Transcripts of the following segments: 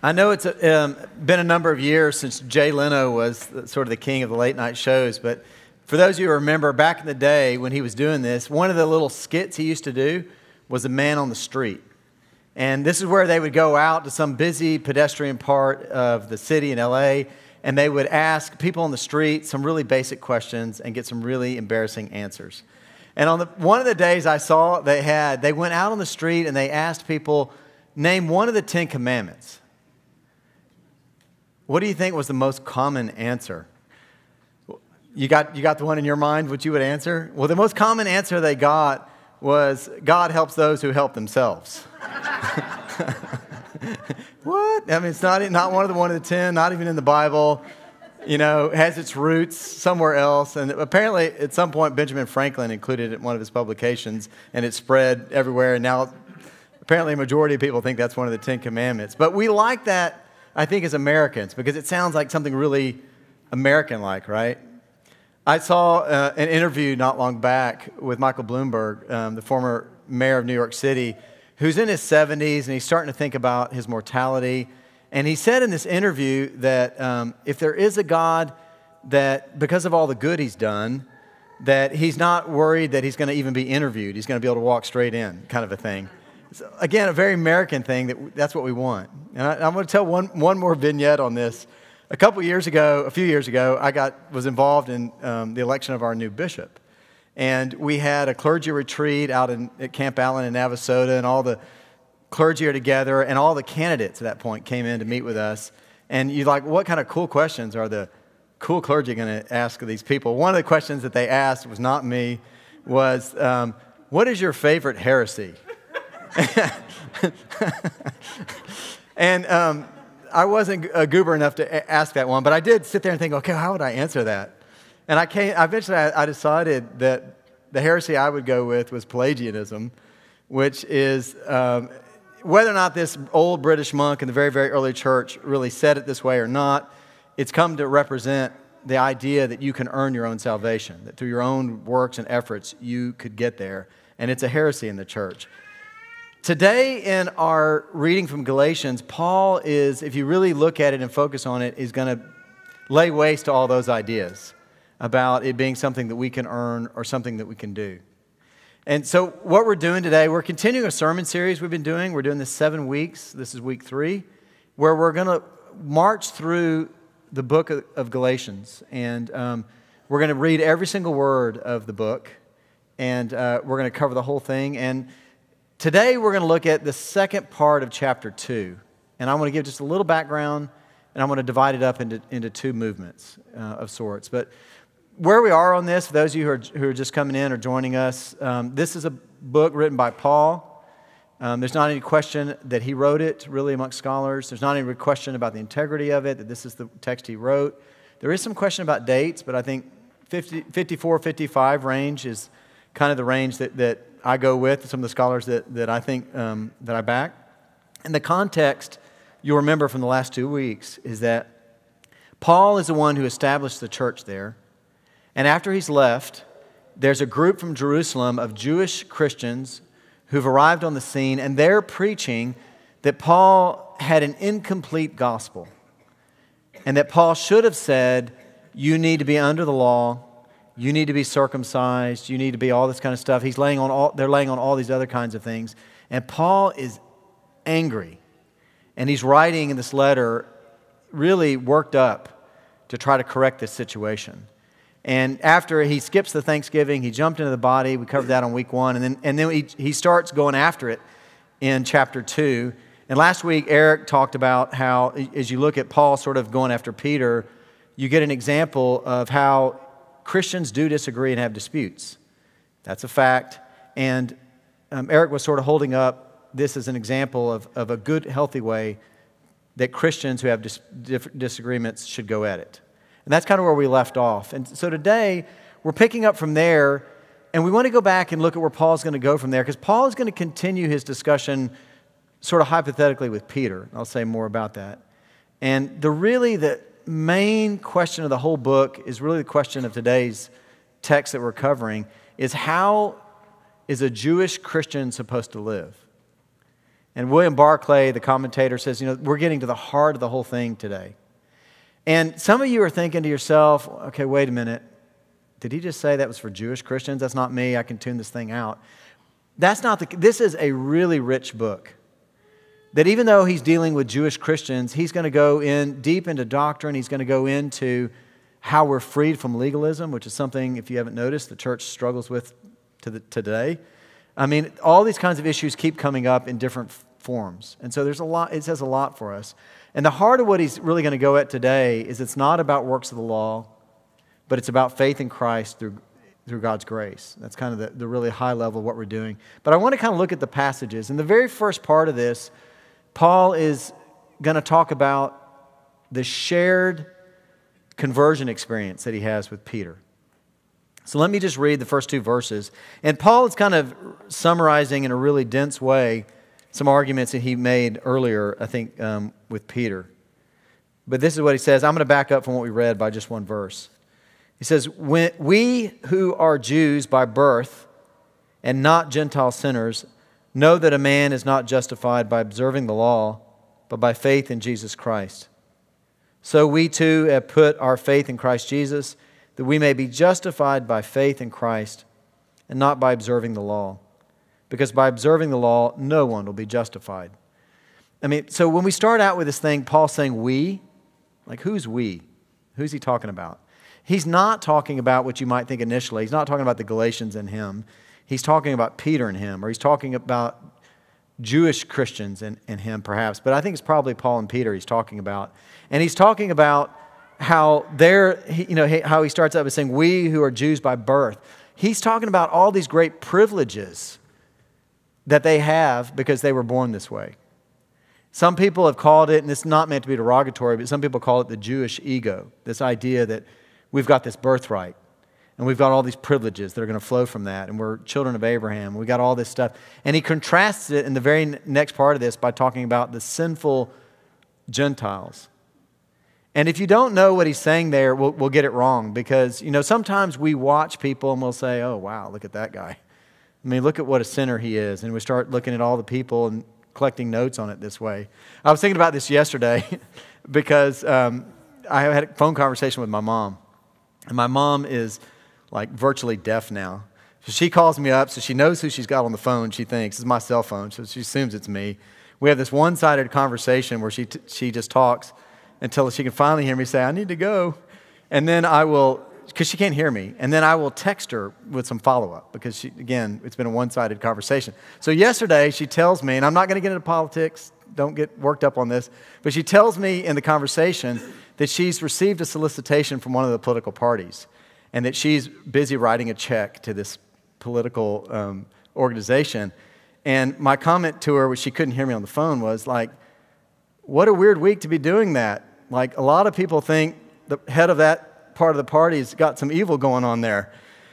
I know it's a, um, been a number of years since Jay Leno was sort of the king of the late night shows, but for those of you who remember back in the day when he was doing this, one of the little skits he used to do was a man on the street. And this is where they would go out to some busy pedestrian part of the city in LA, and they would ask people on the street some really basic questions and get some really embarrassing answers. And on the, one of the days I saw they had, they went out on the street and they asked people, name one of the Ten Commandments. What do you think was the most common answer? You got, you got the one in your mind, what you would answer? Well, the most common answer they got was God helps those who help themselves. what? I mean, it's not, not one of the one of the ten, not even in the Bible. You know, has its roots somewhere else. And apparently, at some point, Benjamin Franklin included it in one of his publications, and it spread everywhere. And now, apparently, a majority of people think that's one of the Ten Commandments. But we like that I think, as Americans because it sounds like something really American like, right? I saw uh, an interview not long back with Michael Bloomberg, um, the former mayor of New York City, who's in his 70s and he's starting to think about his mortality. And he said in this interview that um, if there is a God, that because of all the good he's done, that he's not worried that he's going to even be interviewed. He's going to be able to walk straight in, kind of a thing. Again, a very American thing that that's what we want. And I, am going to tell one, one more vignette on this. A couple years ago, a few years ago, I got, was involved in um, the election of our new bishop. And we had a clergy retreat out in, at Camp Allen in Navasota, and all the clergy are together, and all the candidates at that point came in to meet with us. And you're like, what kind of cool questions are the cool clergy going to ask these people? One of the questions that they asked was not me, was, um, what is your favorite heresy? And um, I wasn't a goober enough to ask that one, but I did sit there and think, okay, how would I answer that? And I came, eventually I, I decided that the heresy I would go with was Pelagianism, which is um, whether or not this old British monk in the very, very early church really said it this way or not, it's come to represent the idea that you can earn your own salvation, that through your own works and efforts you could get there. And it's a heresy in the church. Today, in our reading from Galatians, Paul is, if you really look at it and focus on it, is going to lay waste to all those ideas about it being something that we can earn or something that we can do. And so, what we're doing today, we're continuing a sermon series we've been doing. We're doing this seven weeks. This is week three, where we're going to march through the book of, Galatians. And um, we're going to read every single word of the book, and uh, we're going to cover the whole thing. And Today, we're going to look at the second part of chapter 2. And I'm going to give just a little background, and I'm going to divide it up into, into two movements uh, of sorts. But where we are on this, for those of you who are, who are just coming in or joining us, um, this is a book written by Paul. Um, there's not any question that he wrote it, really, amongst scholars. There's not any question about the integrity of it, that this is the text he wrote. There is some question about dates, but I think 50, 54, 55 range is kind of the range that, that I go with, some of the scholars that, that I think um, that I back. And the context you'll remember from the last two weeks is that Paul is the one who established the church there. And after he's left, there's a group from Jerusalem of Jewish Christians who've arrived on the scene, and they're preaching that Paul had an incomplete gospel. And that Paul should have said, You need to be under the law you need to be circumcised, you need to be all this kind of stuff. He's laying on all, they're laying on all these other kinds of things. And Paul is angry. And he's writing in this letter really worked up to try to correct this situation. And after he skips the Thanksgiving, he jumped into the body. We covered that on week one. And then, and then he, he starts going after it in chapter two. And last week, Eric talked about how, as you look at Paul sort of going after Peter, you get an example of how Christians do disagree and have disputes. That's a fact. And um, Eric was sort of holding up this as an example of, of a good, healthy way that Christians who have dis- disagreements should go at it. And that's kind of where we left off. And so today, we're picking up from there, and we want to go back and look at where Paul's going to go from there, because Paul is going to continue his discussion sort of hypothetically with Peter. I'll say more about that. And the really the, main question of the whole book is really the question of today's text that we're covering is how is a Jewish Christian supposed to live? And William Barclay, the commentator, says, you know, we're getting to the heart of the whole thing today. And some of you are thinking to yourself, okay, wait a minute. Did he just say that was for Jewish Christians? That's not me. I can tune this thing out. That's not the, this is a really rich book. That even though he's dealing with Jewish Christians, he's going to go in deep into doctrine. He's going to go into how we're freed from legalism, which is something, if you haven't noticed, the church struggles with to the, today. I mean, all these kinds of issues keep coming up in different forms. And so there's a lot, it says a lot for us. And the heart of what he's really going to go at today is it's not about works of the law, but it's about faith in Christ through, through God's grace. That's kind of the, the really high level of what we're doing. But I want to kind of look at the passages. And the very first part of this, Paul is going to talk about the shared conversion experience that he has with Peter. So let me just read the first two verses. And Paul is kind of summarizing in a really dense way some arguments that he made earlier, I think, um, with Peter. But this is what he says. I'm going to back up from what we read by just one verse. He says, when We who are Jews by birth and not Gentile sinners know that a man is not justified by observing the law, but by faith in Jesus Christ. So we too have put our faith in Christ Jesus that we may be justified by faith in Christ and not by observing the law. Because by observing the law, no one will be justified. I mean, so when we start out with this thing, Paul saying we, like who's we? Who's he talking about? He's not talking about what you might think initially. He's not talking about the Galatians and him. He's talking about Peter and him, or he's talking about Jewish Christians and, and him, perhaps. But I think it's probably Paul and Peter he's talking about. And he's talking about how there, you know, how he starts out by saying, We who are Jews by birth. He's talking about all these great privileges that they have because they were born this way. Some people have called it, and it's not meant to be derogatory, but some people call it the Jewish ego this idea that we've got this birthright and we've got all these privileges that are going to flow from that, and we're children of Abraham. We got all this stuff. And he contrasts it in the very next part of this by talking about the sinful Gentiles. And if you don't know what he's saying there, we'll, we'll get it wrong because, you know, sometimes we watch people and we'll say, oh, wow, look at that guy. I mean, look at what a sinner he is. And we start looking at all the people and collecting notes on it this way. I was thinking about this yesterday because um, I had a phone conversation with my mom. And my mom is like virtually deaf now. So she calls me up, so she knows who she's got on the phone, she thinks. It's my cell phone, so she assumes it's me. We have this one sided conversation where she, t- she just talks until she can finally hear me say, I need to go. And then I will, because she can't hear me, and then I will text her with some follow up because, she, again, it's been a one sided conversation. So yesterday, she tells me, and I'm not going to get into politics, don't get worked up on this, but she tells me in the conversation that she's received a solicitation from one of the political parties and that she's busy writing a check to this political um, organization. And my comment to her, which she couldn't hear me on the phone, was like, what a weird week to be doing that. Like, a lot of people think the head of that part of the party's got some evil going on there.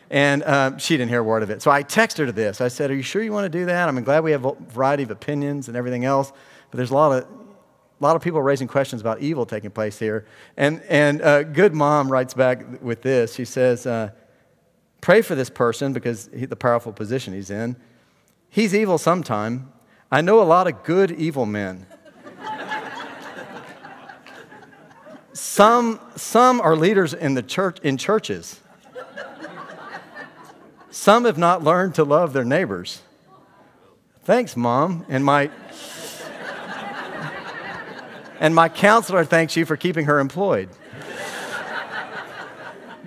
And uh, she didn't hear a word of it. So I texted her to this. I said, Are you sure you want to do that? I'm glad we have a variety of opinions and everything else, but there's a lot of, a lot of people are raising questions about evil taking place here. And, and uh, Good Mom writes back with this. She says, uh, Pray for this person because he, the powerful position he's in. He's evil sometime. I know a lot of good evil men. Some, some are leaders in, the church, in churches. Some have not learned to love their neighbors. Thanks, Mom. And my, and my counselor thanks you for keeping her employed.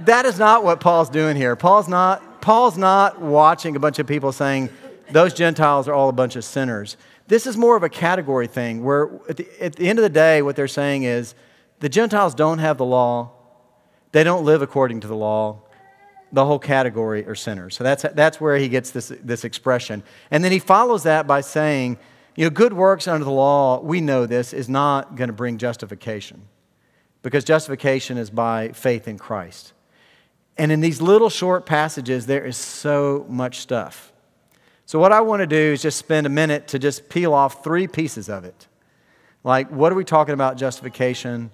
that is not what Paul's doing here. Paul's not, Paul's not watching a bunch of people saying, those Gentiles are all a bunch of sinners. This is more of a category thing where, at the, at the end of the day, what they're saying is, the Gentiles don't have the law, they don't live according to the law. The whole category are sinners. So that's, that's where he gets this, this expression. And then he follows that by saying, you know, good works under the law, we know this, is not going to bring justification because justification is by faith in Christ. And in these little short passages, there is so much stuff. So, what I want to do is just spend a minute to just peel off three pieces of it. Like, what are we talking about justification?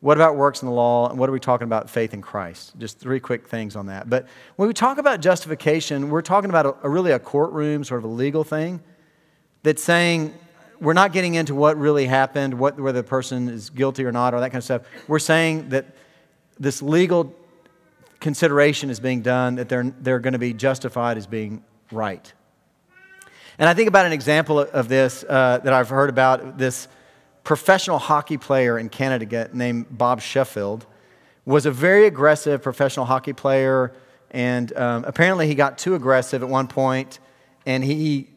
What about works in the law? And what are we talking about faith in Christ? Just three quick things on that. But when we talk about justification, we're talking about a, a really a courtroom, sort of a legal thing that's saying we're not getting into what really happened, what, whether the person is guilty or not, or that kind of stuff. We're saying that this legal consideration is being done, that they're, they're going to be justified as being right. And I think about an example of this uh, that I've heard about this professional hockey player in Canada named Bob Sheffield was a very aggressive professional hockey player, and um, apparently he got too aggressive at one point, and he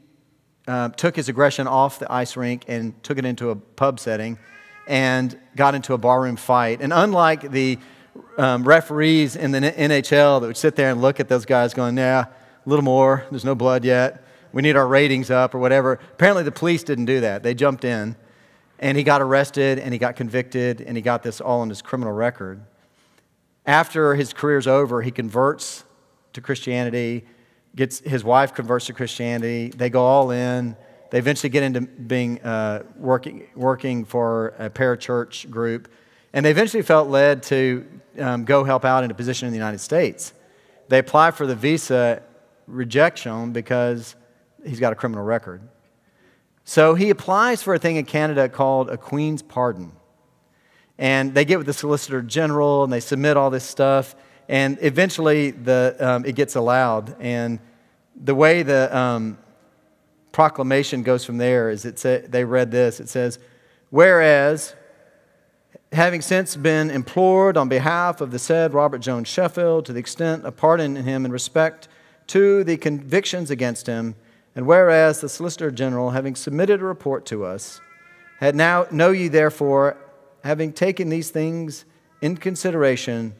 uh, took his aggression off the ice rink and took it into a pub setting and got into a barroom fight. And unlike the um, referees in the NHL that would sit there and look at those guys going, yeah, a little more, there's no blood yet, we need our ratings up or whatever. Apparently, the police didn't do that. They jumped in, and he got arrested, and he got convicted, and he got this all on his criminal record. After his career's over, he converts to Christianity, gets his wife converts to Christianity. They go all in. They eventually get into being uh, working working for a parachurch group, and they eventually felt led to um, go help out in a position in the United States. They apply for the visa rejection because he's got a criminal record. So he applies for a thing in Canada called a Queen's Pardon. And they get with the Solicitor General and they submit all this stuff. And eventually the, um, it gets allowed. And the way the um, proclamation goes from there is it say, they read this it says, Whereas, having since been implored on behalf of the said Robert Jones Sheffield to the extent of pardon in him in respect to the convictions against him, and whereas the Solicitor General, having submitted a report to us, had now know ye therefore having taken these things in consideration,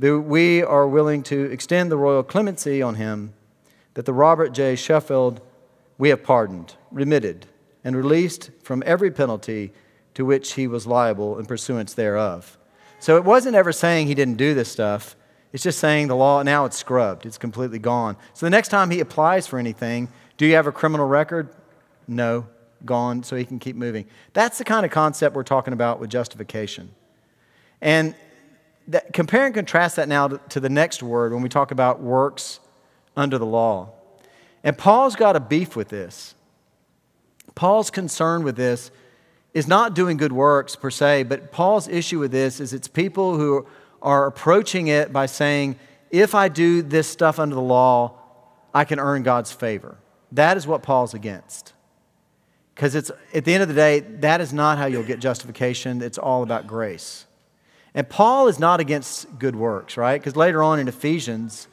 that we are willing to extend the royal clemency on him, that the Robert J. Sheffield we have pardoned, remitted, and released from every penalty to which he was liable in pursuance thereof. So it wasn't ever saying he didn't do this stuff. It's just saying the law, now it's scrubbed, it's completely gone. So the next time he applies for anything, do you have a criminal record? No gone so he can keep moving. That's the kind of concept we're talking about with justification. And that, compare and contrast that now to, to the next word when we talk about works under the law. And Paul's got a beef with this. Paul's concern with this is not doing good works per se, but Paul's issue with this is it's people who are approaching it by saying, if I do this stuff under the law, I can earn God's favor. That is what Paul's against. Because it's at the end of the day, that is not how you'll get justification. It's all about grace. And Paul is not against good works, right? Because later on in Ephesians,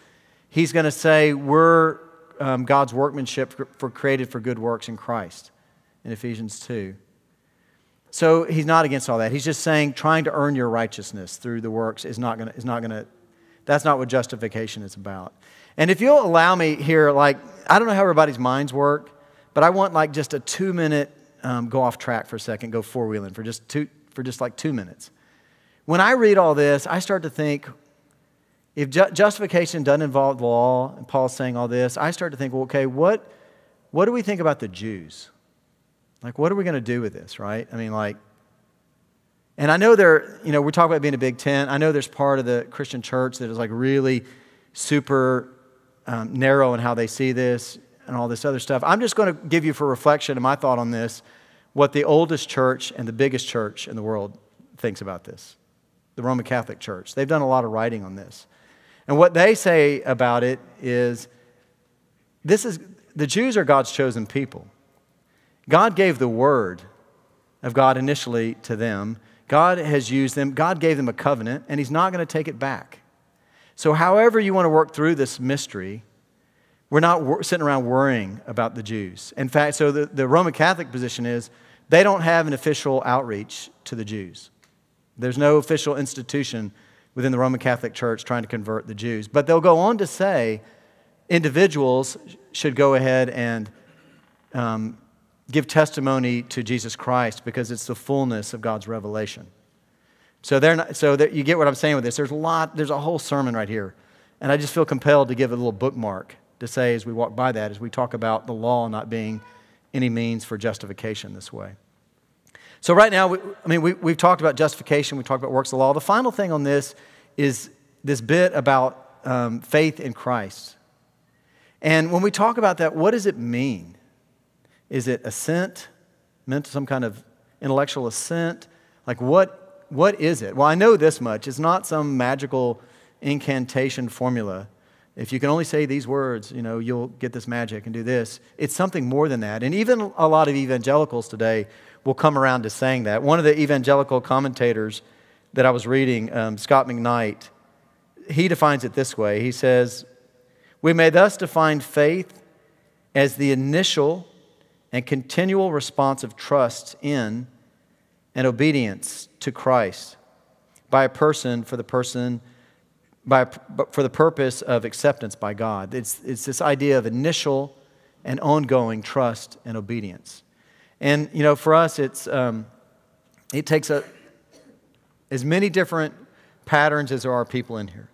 he's going to say we're um, God's workmanship for, for created for good works in Christ in Ephesians 2. So he's not against all that. He's just saying trying to earn your righteousness through the works is not going to, that's not what justification is about. And if you'll allow me here, like, I don't know how everybody's minds work, but I want like just a two minute um, go off track for a second, go four wheeling for just for just like two minutes. When I read all this, I start to think, if ju- justification doesn't involve the law, and Paul's saying all this, I start to think, well, okay, what, what do we think about the Jews? Like, what are we going to do with this, right? I mean, like, and I know there, you know, we're talking about being a big tent. I know there's part of the Christian church that is like really super um, narrow in how they see this and all this other stuff. I'm just going to give you for reflection and my thought on this what the oldest church and the biggest church in the world thinks about this the Roman Catholic Church. They've done a lot of writing on this. And what they say about it is this is the Jews are God's chosen people. God gave the word of God initially to them. God has used them. God gave them a covenant, and He's not going to take it back. So, however, you want to work through this mystery, we're not sitting around worrying about the Jews. In fact, so the, the Roman Catholic position is they don't have an official outreach to the Jews. There's no official institution within the Roman Catholic Church trying to convert the Jews. But they'll go on to say individuals should go ahead and um, give testimony to Jesus Christ because it's the fullness of God's revelation. So, they're not, so you get what I'm saying with this. There's a lot, there's a whole sermon right here. And I just feel compelled to give a little bookmark to say as we walk by that, as we talk about the law not being any means for justification this way. So, right now, we, I mean, we, we've talked about justification, we've talked about works of law. The final thing on this is this bit about um, faith in Christ. And when we talk about that, what does it mean? Is it assent? meant some kind of intellectual assent? Like, what, what is it? Well, I know this much. It's not some magical incantation formula. If you can only say these words, you know, you'll get this magic and do this. It's something more than that. And even a lot of evangelicals today will come around to saying that. One of the evangelical commentators that I was reading, um, Scot McKnight, he defines it this way. He says, We may thus define faith as the initial and continual response of trust in and obedience to Christ by a person for the person by, for the purpose of acceptance by God. It's, it's this idea of initial and ongoing trust and obedience. And, you know, for us, it's, um, it takes a, as many different patterns as there are people in here.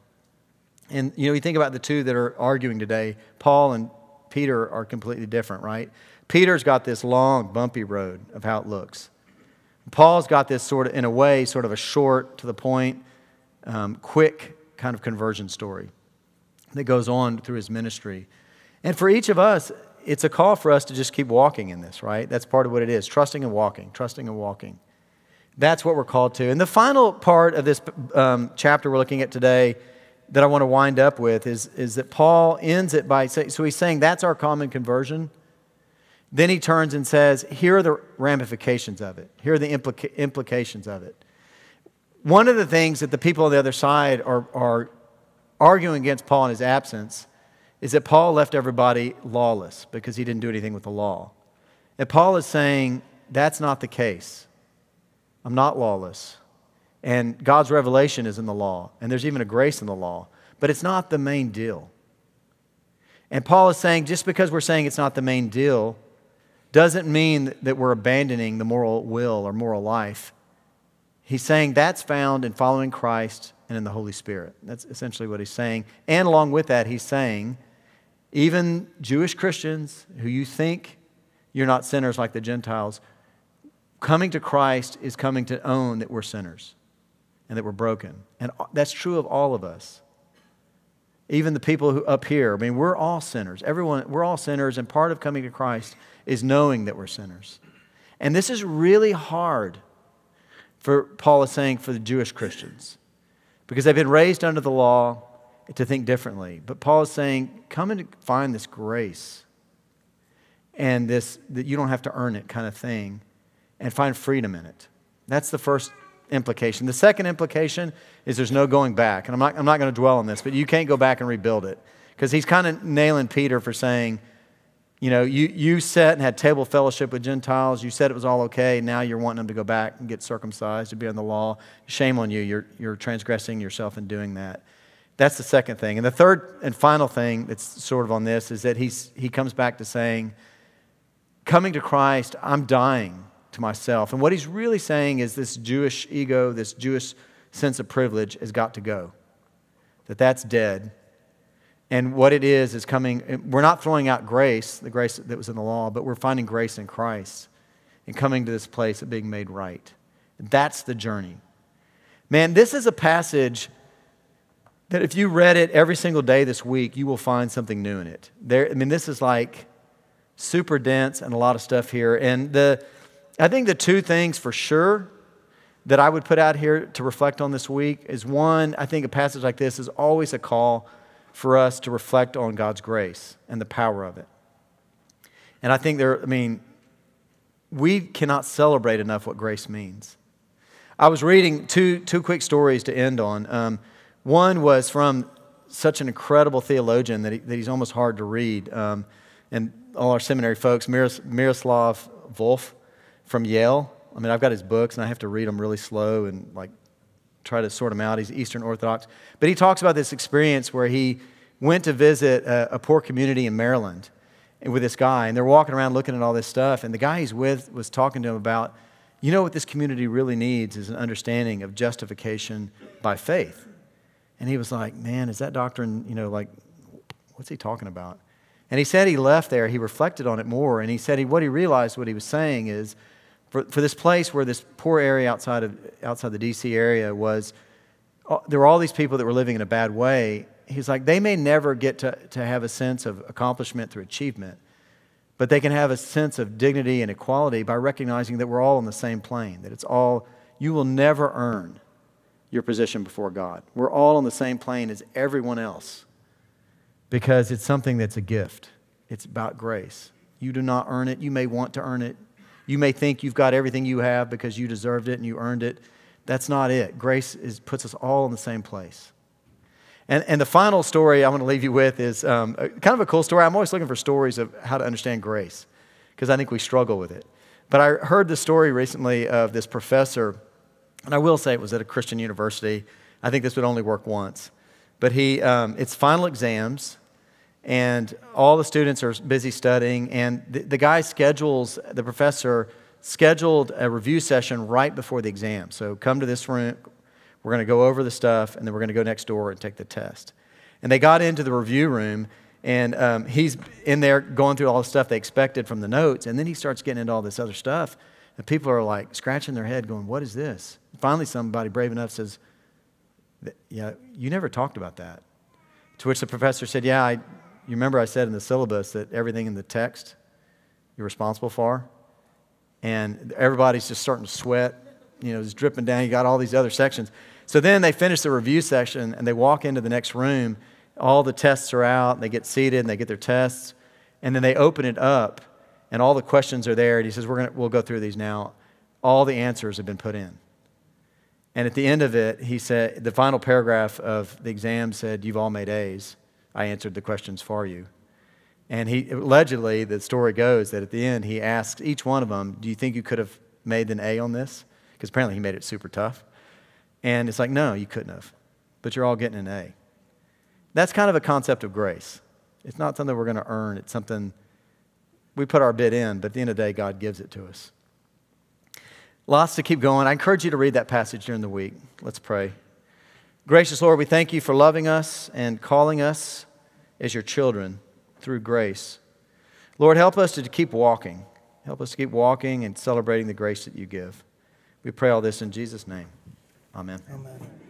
And, you know, you think about the two that are arguing today, Paul and Peter are completely different, right? Peter's got this long, bumpy road of how it looks. Paul's got this sort of, in a way, sort of a short, to the point, um, quick kind of conversion story that goes on through his ministry. And for each of us, it's a call for us to just keep walking in this, right? That's part of what it is trusting and walking, trusting and walking. That's what we're called to. And the final part of this um, chapter we're looking at today that I want to wind up with is, is that Paul ends it by saying, so he's saying that's our common conversion. Then he turns and says, here are the ramifications of it, here are the implica- implications of it. One of the things that the people on the other side are, are arguing against Paul in his absence is that Paul left everybody lawless because he didn't do anything with the law. And Paul is saying, that's not the case. I'm not lawless. And God's revelation is in the law, and there's even a grace in the law, but it's not the main deal. And Paul is saying, just because we're saying it's not the main deal, doesn't mean that we're abandoning the moral will or moral life He's saying that's found in following Christ and in the Holy Spirit. That's essentially what he's saying. And along with that, he's saying, even Jewish Christians who you think you're not sinners like the Gentiles, coming to Christ is coming to own that we're sinners and that we're broken. And that's true of all of us. Even the people who up here, I mean, we're all sinners. Everyone, we're all sinners, and part of coming to Christ is knowing that we're sinners. And this is really hard for Paul is saying for the Jewish Christians because they've been raised under the law to think differently. But Paul is saying, come and find this grace and this that you don't have to earn it kind of thing and find freedom in it. That's the first implication. The second implication is there's no going back. And I'm not, I'm not going to dwell on this, but you can't go back and rebuild it. Because he's kind of nailing Peter for saying, you know, you, you sat and had table fellowship with Gentiles. You said it was all okay. Now you're wanting them to go back and get circumcised, to be on the law. Shame on you. You're, you're transgressing yourself in doing that. That's the second thing. And the third and final thing that's sort of on this is that he's, he comes back to saying, coming to Christ, I'm dying to myself. And what he's really saying is this Jewish ego, this Jewish sense of privilege has got to go. That that's dead and what it is is coming, we're not throwing out grace, the grace that was in the law, but we're finding grace in Christ and coming to this place of being made right. That's the journey. Man, this is a passage that if you read it every single day this week, you will find something new in it. There, I mean, this is like super dense and a lot of stuff here. And the, I think the two things for sure that I would put out here to reflect on this week is one, I think a passage like this is always a call for us to reflect on God's grace and the power of it. And I think there, I mean, we cannot celebrate enough what grace means. I was reading two, two quick stories to end on. Um, one was from such an incredible theologian that, he, that he's almost hard to read. Um, and all our seminary folks, Miros, Miroslav Volf from Yale. I mean, I've got his books and I have to read them really slow and like try to sort him out. He's Eastern Orthodox. But he talks about this experience where he went to visit a, a poor community in Maryland with this guy, and they're walking around looking at all this stuff. And the guy he's with was talking to him about, you know, what this community really needs is an understanding of justification by faith. And he was like, man, is that doctrine, you know, like, what's he talking about? And he said he left there, he reflected on it more, and he said he, what he realized, what he was saying is, for, for this place where this poor area outside of outside the DC area was, uh, there were all these people that were living in a bad way. He's like, they may never get to, to have a sense of accomplishment through achievement, but they can have a sense of dignity and equality by recognizing that we're all on the same plane, that it's all, you will never earn your position before God. We're all on the same plane as everyone else because it's something that's a gift. It's about grace. You do not earn it. You may want to earn it. You may think you've got everything you have because you deserved it and you earned it. That's not it. Grace is, puts us all in the same place. And, and the final story I want to leave you with is um, kind of a cool story. I'm always looking for stories of how to understand grace because I think we struggle with it. But I heard the story recently of this professor, and I will say it was at a Christian university. I think this would only work once. But he, um, it's final exams, and all the students are busy studying, and the, the guy schedules, the professor scheduled a review session right before the exam. So come to this room, we're going to go over the stuff, and then we're going to go next door and take the test. And they got into the review room, and um, he's in there going through all the stuff they expected from the notes, and then he starts getting into all this other stuff. And people are like scratching their head, going, What is this? finally, somebody brave enough says, Yeah, you never talked about that. To which the professor said, Yeah, I, you remember I said in the syllabus that everything in the text you're responsible for? And everybody's just starting to sweat, you know, it's dripping down. You got all these other sections. So then they finish the review session and they walk into the next room. All the tests are out, they get seated and they get their tests. And then they open it up and all the questions are there. And he says, We're gonna, We'll go through these now. All the answers have been put in. And at the end of it, he said, the final paragraph of the exam said, You've all made A's. I answered the questions for you. And he allegedly, the story goes that at the end, he asked each one of them, Do you think you could have made an A on this? Because apparently he made it super tough. And it's like, no, you couldn't have. But you're all getting an A. That's kind of a concept of grace. It's not something we're going to earn, it's something we put our bid in, but at the end of the day, God gives it to us. Lots to keep going. I encourage you to read that passage during the week. Let's pray. Gracious Lord, we thank you for loving us and calling us as your children through grace. Lord, help us to keep walking. Help us to keep walking and celebrating the grace that you give. We pray all this in Jesus' name. Amen. Amen.